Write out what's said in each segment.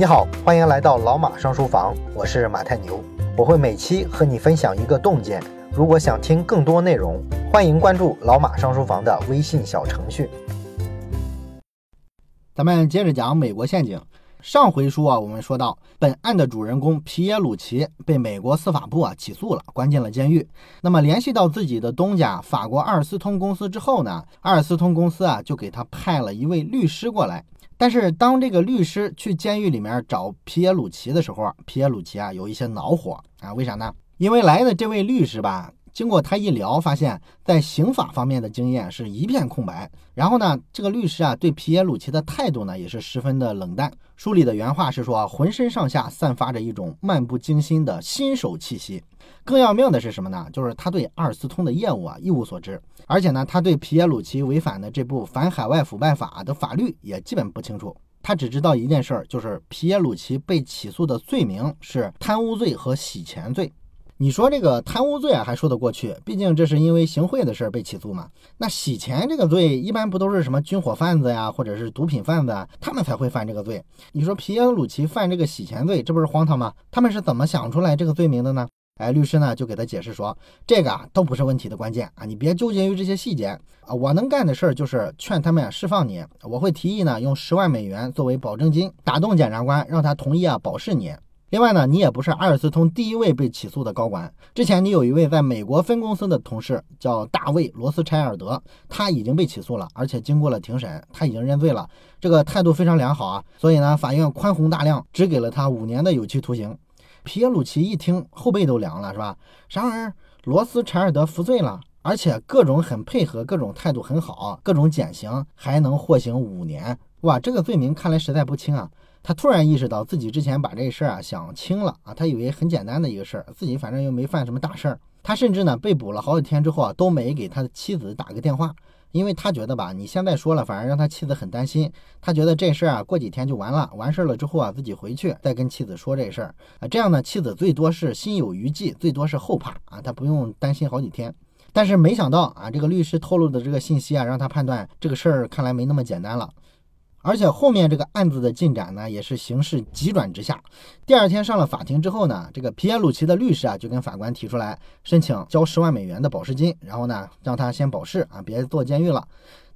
你好，欢迎来到老马上书房，我是马太牛，我会每期和你分享一个洞见。如果想听更多内容，欢迎关注老马上书房的微信小程序。咱们接着讲美国陷阱。上回书啊，我们说到本案的主人公皮耶鲁奇被美国司法部啊起诉了，关进了监狱。那么联系到自己的东家法国阿尔斯通公司之后呢，阿尔斯通公司啊就给他派了一位律师过来。但是当这个律师去监狱里面找皮耶鲁奇的时候，皮耶鲁奇啊有一些恼火啊，为啥呢？因为来的这位律师吧。经过他一聊，发现，在刑法方面的经验是一片空白。然后呢，这个律师啊，对皮耶鲁奇的态度呢，也是十分的冷淡。书里的原话是说，浑身上下散发着一种漫不经心的新手气息。更要命的是什么呢？就是他对阿尔斯通的业务啊一无所知，而且呢，他对皮耶鲁奇违反的这部反海外腐败法的法律也基本不清楚。他只知道一件事儿，就是皮耶鲁奇被起诉的罪名是贪污罪和洗钱罪。你说这个贪污罪啊，还说得过去，毕竟这是因为行贿的事儿被起诉嘛。那洗钱这个罪，一般不都是什么军火贩子呀，或者是毒品贩子，他们才会犯这个罪。你说皮耶鲁奇犯这个洗钱罪，这不是荒唐吗？他们是怎么想出来这个罪名的呢？哎，律师呢就给他解释说，这个啊都不是问题的关键啊，你别纠结于这些细节啊。我能干的事儿就是劝他们释放你，我会提议呢用十万美元作为保证金，打动检察官，让他同意啊保释你。另外呢，你也不是阿尔斯通第一位被起诉的高管。之前你有一位在美国分公司的同事叫大卫·罗斯柴尔德，他已经被起诉了，而且经过了庭审，他已经认罪了，这个态度非常良好啊。所以呢，法院宽宏大量，只给了他五年的有期徒刑。皮耶鲁奇一听，后背都凉了，是吧？然而罗斯柴尔德服罪了，而且各种很配合，各种态度很好，各种减刑，还能获刑五年。哇，这个罪名看来实在不轻啊。他突然意识到自己之前把这事儿啊想轻了啊，他以为很简单的一个事儿，自己反正又没犯什么大事儿。他甚至呢被捕了好几天之后啊，都没给他的妻子打个电话，因为他觉得吧，你现在说了，反而让他妻子很担心。他觉得这事儿啊过几天就完了，完事儿了之后啊自己回去再跟妻子说这事儿啊，这样呢妻子最多是心有余悸，最多是后怕啊，他不用担心好几天。但是没想到啊，这个律师透露的这个信息啊，让他判断这个事儿看来没那么简单了。而且后面这个案子的进展呢，也是形势急转直下。第二天上了法庭之后呢，这个皮耶鲁奇的律师啊，就跟法官提出来申请交十万美元的保释金，然后呢，让他先保释啊，别坐监狱了。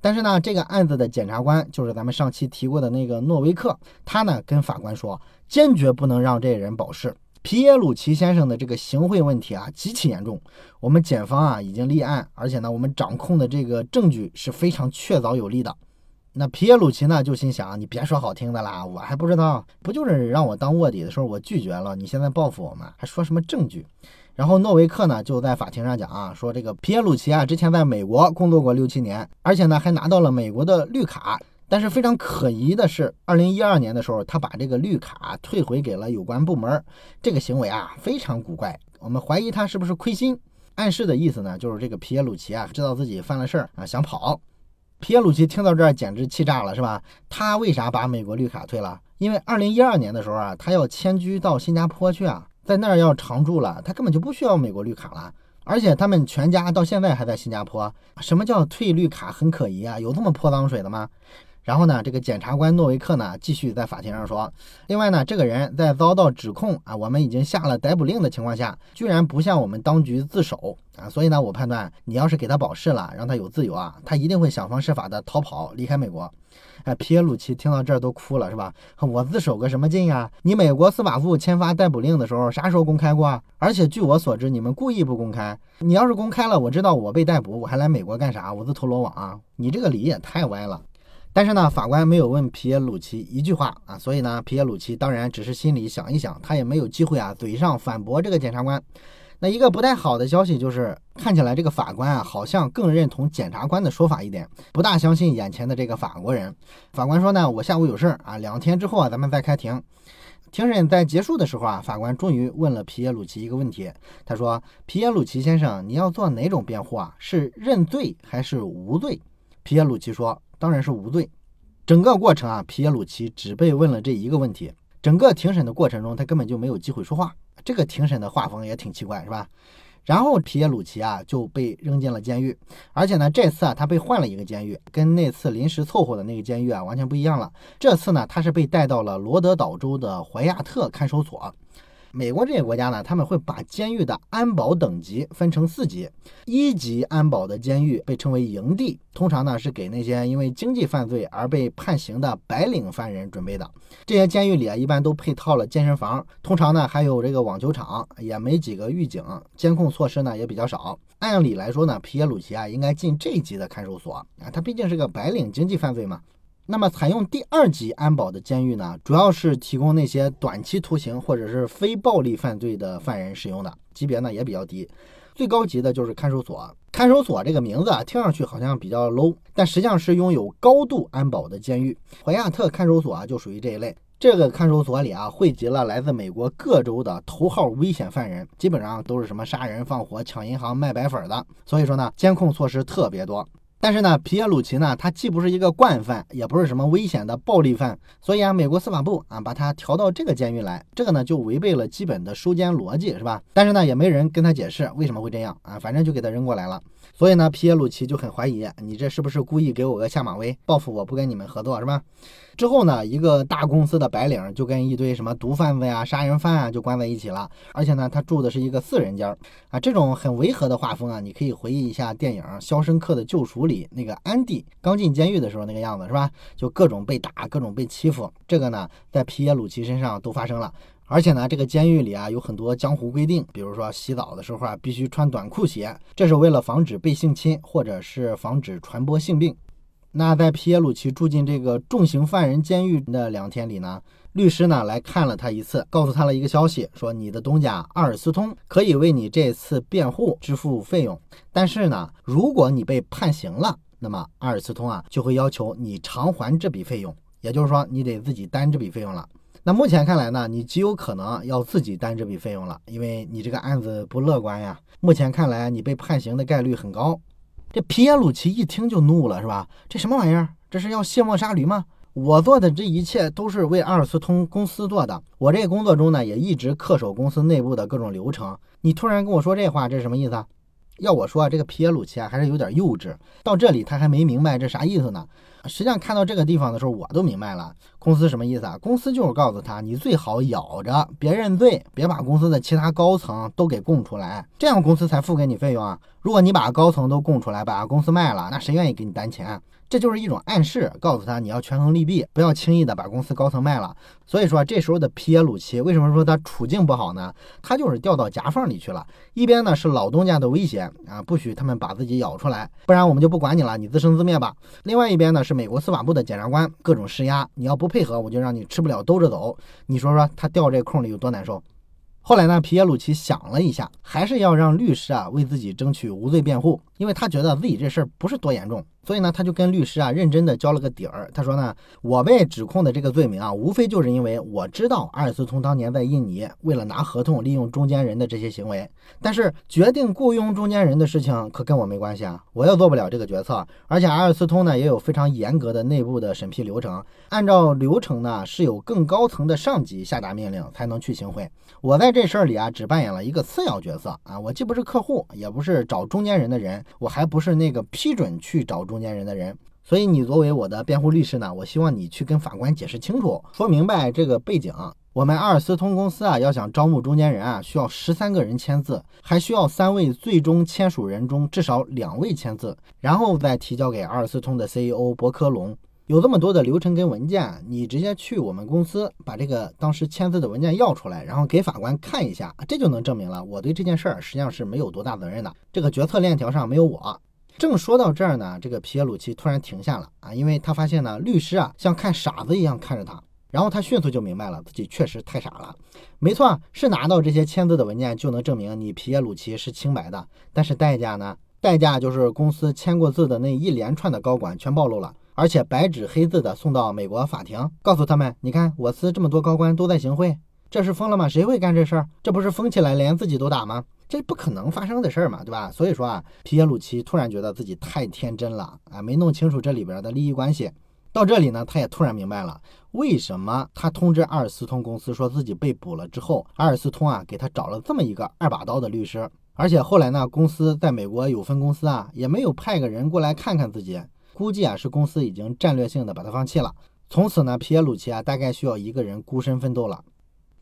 但是呢，这个案子的检察官就是咱们上期提过的那个诺维克，他呢跟法官说，坚决不能让这人保释。皮耶鲁奇先生的这个行贿问题啊，极其严重。我们检方啊已经立案，而且呢，我们掌控的这个证据是非常确凿有力的。那皮耶鲁奇呢，就心想：你别说好听的啦，我还不知道，不就是让我当卧底的时候我拒绝了，你现在报复我吗？还说什么证据？然后诺维克呢，就在法庭上讲啊，说这个皮耶鲁奇啊，之前在美国工作过六七年，而且呢还拿到了美国的绿卡。但是非常可疑的是，二零一二年的时候，他把这个绿卡退回给了有关部门，这个行为啊非常古怪，我们怀疑他是不是亏心。暗示的意思呢，就是这个皮耶鲁奇啊，知道自己犯了事儿啊，想跑。皮耶鲁齐听到这儿简直气炸了，是吧？他为啥把美国绿卡退了？因为二零一二年的时候啊，他要迁居到新加坡去啊，在那儿要常住了，他根本就不需要美国绿卡了。而且他们全家到现在还在新加坡。什么叫退绿卡很可疑啊？有这么泼脏水的吗？然后呢，这个检察官诺维克呢，继续在法庭上说，另外呢，这个人在遭到指控啊，我们已经下了逮捕令的情况下，居然不向我们当局自首啊，所以呢，我判断你要是给他保释了，让他有自由啊，他一定会想方设法的逃跑离开美国。哎，皮耶鲁奇听到这儿都哭了，是吧？我自首个什么劲呀？你美国司法部签发逮捕令的时候，啥时候公开过？而且据我所知，你们故意不公开。你要是公开了，我知道我被逮捕，我还来美国干啥？我自投罗网啊？你这个理也太歪了。但是呢，法官没有问皮耶鲁奇一句话啊，所以呢，皮耶鲁奇当然只是心里想一想，他也没有机会啊，嘴上反驳这个检察官。那一个不太好的消息就是，看起来这个法官啊，好像更认同检察官的说法一点，不大相信眼前的这个法国人。法官说呢，我下午有事儿啊，两天之后啊，咱们再开庭。庭审在结束的时候啊，法官终于问了皮耶鲁奇一个问题，他说：“皮耶鲁奇先生，你要做哪种辩护啊？是认罪还是无罪？”皮耶鲁奇说。当然是无罪。整个过程啊，皮耶鲁奇只被问了这一个问题。整个庭审的过程中，他根本就没有机会说话。这个庭审的画风也挺奇怪，是吧？然后皮耶鲁齐啊就被扔进了监狱，而且呢这次啊他被换了一个监狱，跟那次临时凑合的那个监狱啊完全不一样了。这次呢他是被带到了罗德岛州的怀亚特看守所。美国这些国家呢，他们会把监狱的安保等级分成四级，一级安保的监狱被称为营地，通常呢是给那些因为经济犯罪而被判刑的白领犯人准备的。这些监狱里啊，一般都配套了健身房，通常呢还有这个网球场，也没几个狱警，监控措施呢也比较少。按理来说呢，皮耶鲁齐啊应该进这一级的看守所啊，他毕竟是个白领经济犯罪嘛。那么，采用第二级安保的监狱呢，主要是提供那些短期徒刑或者是非暴力犯罪的犯人使用的，级别呢也比较低。最高级的就是看守所。看守所这个名字啊，听上去好像比较 low，但实际上是拥有高度安保的监狱。怀亚特看守所啊，就属于这一类。这个看守所里啊，汇集了来自美国各州的头号危险犯人，基本上都是什么杀人放火、抢银行、卖白粉的。所以说呢，监控措施特别多。但是呢，皮耶鲁齐呢，他既不是一个惯犯，也不是什么危险的暴力犯，所以啊，美国司法部啊把他调到这个监狱来，这个呢就违背了基本的收监逻辑，是吧？但是呢，也没人跟他解释为什么会这样啊，反正就给他扔过来了。所以呢，皮耶鲁齐就很怀疑，你这是不是故意给我个下马威，报复我不跟你们合作，是吧？之后呢，一个大公司的白领就跟一堆什么毒贩子呀、杀人犯啊就关在一起了，而且呢，他住的是一个四人间啊，这种很违和的画风啊，你可以回忆一下电影《肖申克的救赎》里那个安迪刚进监狱的时候那个样子，是吧？就各种被打，各种被欺负，这个呢，在皮耶鲁齐身上都发生了。而且呢，这个监狱里啊有很多江湖规定，比如说洗澡的时候啊必须穿短裤鞋，这是为了防止被性侵或者是防止传播性病。那在皮耶鲁齐住进这个重刑犯人监狱的两天里呢，律师呢来看了他一次，告诉他了一个消息，说你的东家阿尔斯通可以为你这次辩护支付费用，但是呢，如果你被判刑了，那么阿尔斯通啊就会要求你偿还这笔费用，也就是说你得自己担这笔费用了。那目前看来呢，你极有可能要自己担这笔费用了，因为你这个案子不乐观呀。目前看来，你被判刑的概率很高。这皮耶鲁齐一听就怒了，是吧？这什么玩意儿？这是要卸磨杀驴吗？我做的这一切都是为阿尔斯通公司做的，我这个工作中呢，也一直恪守公司内部的各种流程。你突然跟我说这话，这是什么意思啊？要我说啊，这个皮耶鲁齐啊，还是有点幼稚。到这里他还没明白这啥意思呢。实际上看到这个地方的时候，我都明白了，公司什么意思啊？公司就是告诉他，你最好咬着，别认罪，别把公司的其他高层都给供出来，这样公司才付给你费用啊。如果你把高层都供出来，把公司卖了，那谁愿意给你担钱？这就是一种暗示，告诉他你要权衡利弊，不要轻易的把公司高层卖了。所以说，这时候的皮耶鲁齐为什么说他处境不好呢？他就是掉到夹缝里去了。一边呢是老东家的威胁啊，不许他们把自己咬出来，不然我们就不管你了，你自生自灭吧。另外一边呢是美国司法部的检察官各种施压，你要不配合，我就让你吃不了兜着走。你说说他掉这空里有多难受？后来呢，皮耶鲁齐想了一下，还是要让律师啊为自己争取无罪辩护，因为他觉得自己这事儿不是多严重，所以呢，他就跟律师啊认真的交了个底儿。他说呢，我被指控的这个罪名啊，无非就是因为我知道阿尔斯通当年在印尼为了拿合同利用中间人的这些行为，但是决定雇佣中间人的事情可跟我没关系啊，我又做不了这个决策。而且阿尔斯通呢也有非常严格的内部的审批流程，按照流程呢是有更高层的上级下达命令才能去行贿。我在这事儿里啊，只扮演了一个次要角色啊，我既不是客户，也不是找中间人的人，我还不是那个批准去找中中间人的人。所以你作为我的辩护律师呢，我希望你去跟法官解释清楚，说明白这个背景。我们阿尔斯通公司啊，要想招募中间人啊，需要十三个人签字，还需要三位最终签署人中至少两位签字，然后再提交给阿尔斯通的 CEO 伯科隆。有这么多的流程跟文件，你直接去我们公司把这个当时签字的文件要出来，然后给法官看一下，这就能证明了我对这件事儿实际上是没有多大责任的。这个决策链条上没有我。正说到这儿呢，这个皮耶鲁齐突然停下了啊，因为他发现呢，律师啊像看傻子一样看着他，然后他迅速就明白了自己确实太傻了。没错，是拿到这些签字的文件就能证明你皮耶鲁齐是清白的，但是代价呢？代价就是公司签过字的那一连串的高管全暴露了。而且白纸黑字的送到美国法庭，告诉他们：你看我司这么多高官都在行贿，这是疯了吗？谁会干这事儿？这不是疯起来连自己都打吗？这不可能发生的事儿嘛，对吧？所以说啊，皮耶鲁齐突然觉得自己太天真了啊，没弄清楚这里边的利益关系。到这里呢，他也突然明白了，为什么他通知阿尔斯通公司说自己被捕了之后，阿尔斯通啊给他找了这么一个二把刀的律师。而且后来呢，公司在美国有分公司啊，也没有派个人过来看看自己，估计啊是公司已经战略性的把他放弃了。从此呢，皮耶鲁奇啊大概需要一个人孤身奋斗了。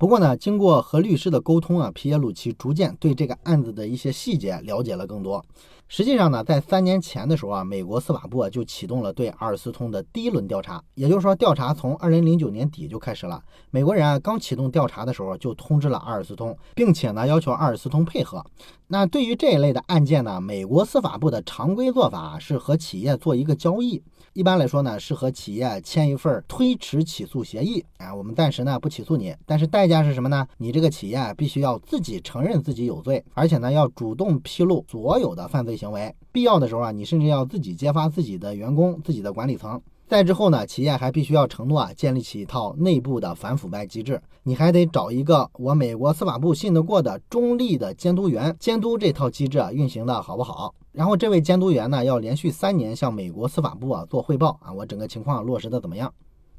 不过呢，经过和律师的沟通啊，皮耶鲁奇逐渐对这个案子的一些细节了解了更多。实际上呢，在三年前的时候啊，美国司法部啊就启动了对阿尔斯通的第一轮调查，也就是说，调查从二零零九年底就开始了。美国人啊刚启动调查的时候就通知了阿尔斯通，并且呢要求阿尔斯通配合。那对于这一类的案件呢，美国司法部的常规做法是和企业做一个交易。一般来说呢，是和企业签一份推迟起诉协议。啊，我们暂时呢不起诉你，但是代价是什么呢？你这个企业必须要自己承认自己有罪，而且呢要主动披露所有的犯罪行为。必要的时候啊，你甚至要自己揭发自己的员工、自己的管理层。再之后呢，企业还必须要承诺啊，建立起一套内部的反腐败机制。你还得找一个我美国司法部信得过的中立的监督员，监督这套机制啊运行的好不好。然后这位监督员呢，要连续三年向美国司法部啊做汇报啊，我整个情况落实的怎么样？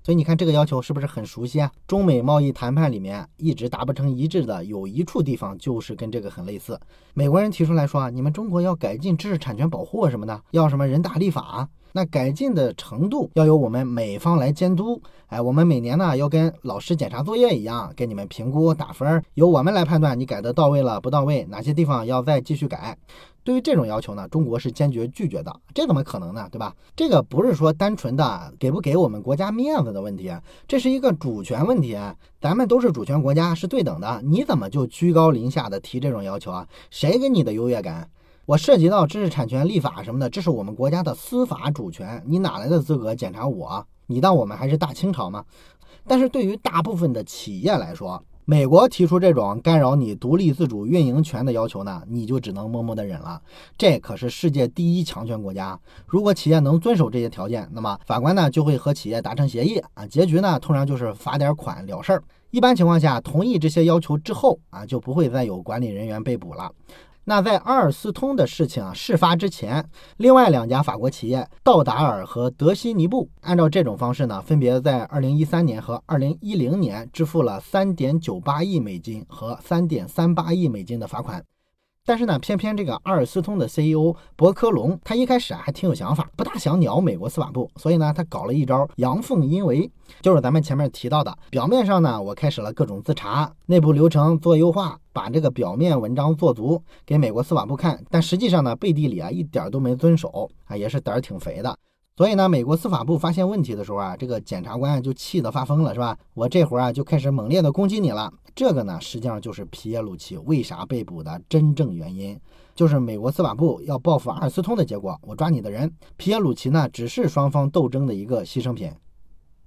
所以你看这个要求是不是很熟悉啊？中美贸易谈判里面一直达不成一致的有一处地方就是跟这个很类似。美国人提出来说啊，你们中国要改进知识产权保护什么的，要什么人大立法，那改进的程度要由我们美方来监督。哎，我们每年呢要跟老师检查作业一样，给你们评估打分，由我们来判断你改的到位了不到位，哪些地方要再继续改。对于这种要求呢，中国是坚决拒绝的。这怎么可能呢？对吧？这个不是说单纯的给不给我们国家面子的问题，这是一个主权问题。咱们都是主权国家，是对等的。你怎么就居高临下的提这种要求啊？谁给你的优越感？我涉及到知识产权立法什么的，这是我们国家的司法主权，你哪来的资格检查我？你当我们还是大清朝吗？但是对于大部分的企业来说，美国提出这种干扰你独立自主运营权的要求呢，你就只能默默的忍了。这可是世界第一强权国家，如果企业能遵守这些条件，那么法官呢就会和企业达成协议啊，结局呢通常就是罚点款了事儿。一般情况下，同意这些要求之后啊，就不会再有管理人员被捕了。那在阿尔斯通的事情啊事发之前，另外两家法国企业道达尔和德西尼布，按照这种方式呢，分别在二零一三年和二零一零年支付了三点九八亿美金和三点三八亿美金的罚款。但是呢，偏偏这个阿尔斯通的 CEO 伯克隆，他一开始啊还挺有想法，不大想鸟美国司法部，所以呢，他搞了一招阳奉阴违，就是咱们前面提到的，表面上呢，我开始了各种自查，内部流程做优化，把这个表面文章做足，给美国司法部看，但实际上呢，背地里啊一点都没遵守啊，也是胆儿挺肥的。所以呢，美国司法部发现问题的时候啊，这个检察官就气得发疯了，是吧？我这会儿啊就开始猛烈的攻击你了。这个呢，实际上就是皮耶鲁奇为啥被捕的真正原因，就是美国司法部要报复阿尔斯通的结果。我抓你的人，皮耶鲁奇呢只是双方斗争的一个牺牲品。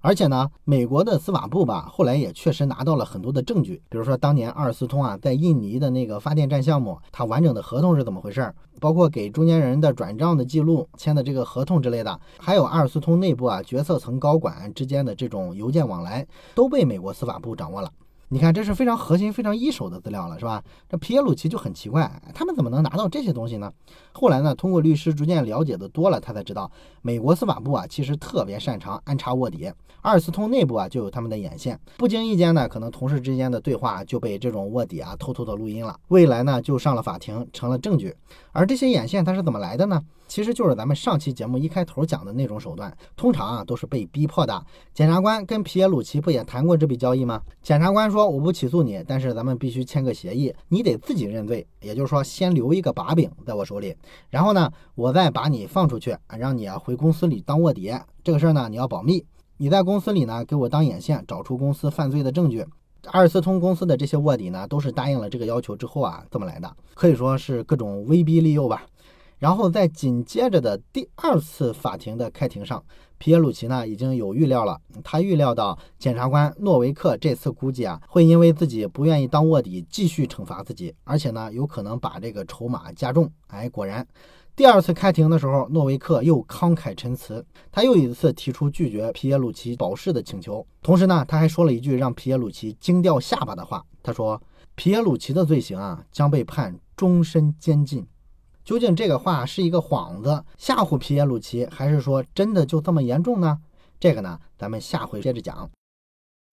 而且呢，美国的司法部吧，后来也确实拿到了很多的证据，比如说当年阿尔斯通啊在印尼的那个发电站项目，它完整的合同是怎么回事儿，包括给中间人的转账的记录、签的这个合同之类的，还有阿尔斯通内部啊决策层高管之间的这种邮件往来，都被美国司法部掌握了。你看，这是非常核心、非常一手的资料了，是吧？这皮耶鲁奇就很奇怪，他们怎么能拿到这些东西呢？后来呢，通过律师逐渐了解的多了，他才知道，美国司法部啊，其实特别擅长安插卧底。阿尔斯通内部啊，就有他们的眼线，不经意间呢，可能同事之间的对话就被这种卧底啊偷偷的录音了，未来呢，就上了法庭，成了证据。而这些眼线它是怎么来的呢？其实就是咱们上期节目一开头讲的那种手段，通常啊都是被逼迫的。检察官跟皮耶鲁奇不也谈过这笔交易吗？检察官说我不起诉你，但是咱们必须签个协议，你得自己认罪，也就是说先留一个把柄在我手里，然后呢我再把你放出去，让你啊回公司里当卧底。这个事儿呢你要保密，你在公司里呢给我当眼线，找出公司犯罪的证据。阿尔斯通公司的这些卧底呢都是答应了这个要求之后啊这么来的，可以说是各种威逼利诱吧。然后在紧接着的第二次法庭的开庭上，皮耶鲁奇呢已经有预料了。他预料到检察官诺维克这次估计啊会因为自己不愿意当卧底，继续惩罚自己，而且呢有可能把这个筹码加重。哎，果然，第二次开庭的时候，诺维克又慷慨陈词，他又一次提出拒绝皮耶鲁奇保释的请求。同时呢，他还说了一句让皮耶鲁奇惊掉下巴的话，他说：“皮耶鲁奇的罪行啊将被判终身监禁。”究竟这个话是一个幌子吓唬皮耶鲁奇，还是说真的就这么严重呢？这个呢，咱们下回接着讲。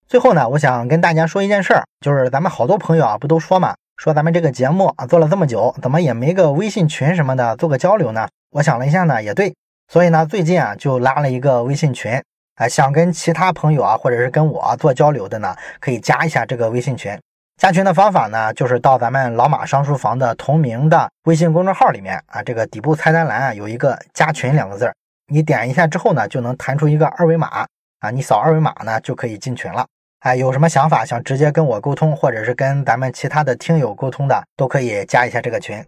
最后呢，我想跟大家说一件事儿，就是咱们好多朋友啊，不都说嘛，说咱们这个节目啊做了这么久，怎么也没个微信群什么的做个交流呢？我想了一下呢，也对，所以呢，最近啊就拉了一个微信群，啊，想跟其他朋友啊或者是跟我做交流的呢，可以加一下这个微信群。加群的方法呢，就是到咱们老马商书房的同名的微信公众号里面啊，这个底部菜单栏啊有一个加群两个字儿，你点一下之后呢，就能弹出一个二维码啊，你扫二维码呢就可以进群了。哎，有什么想法想直接跟我沟通，或者是跟咱们其他的听友沟通的，都可以加一下这个群。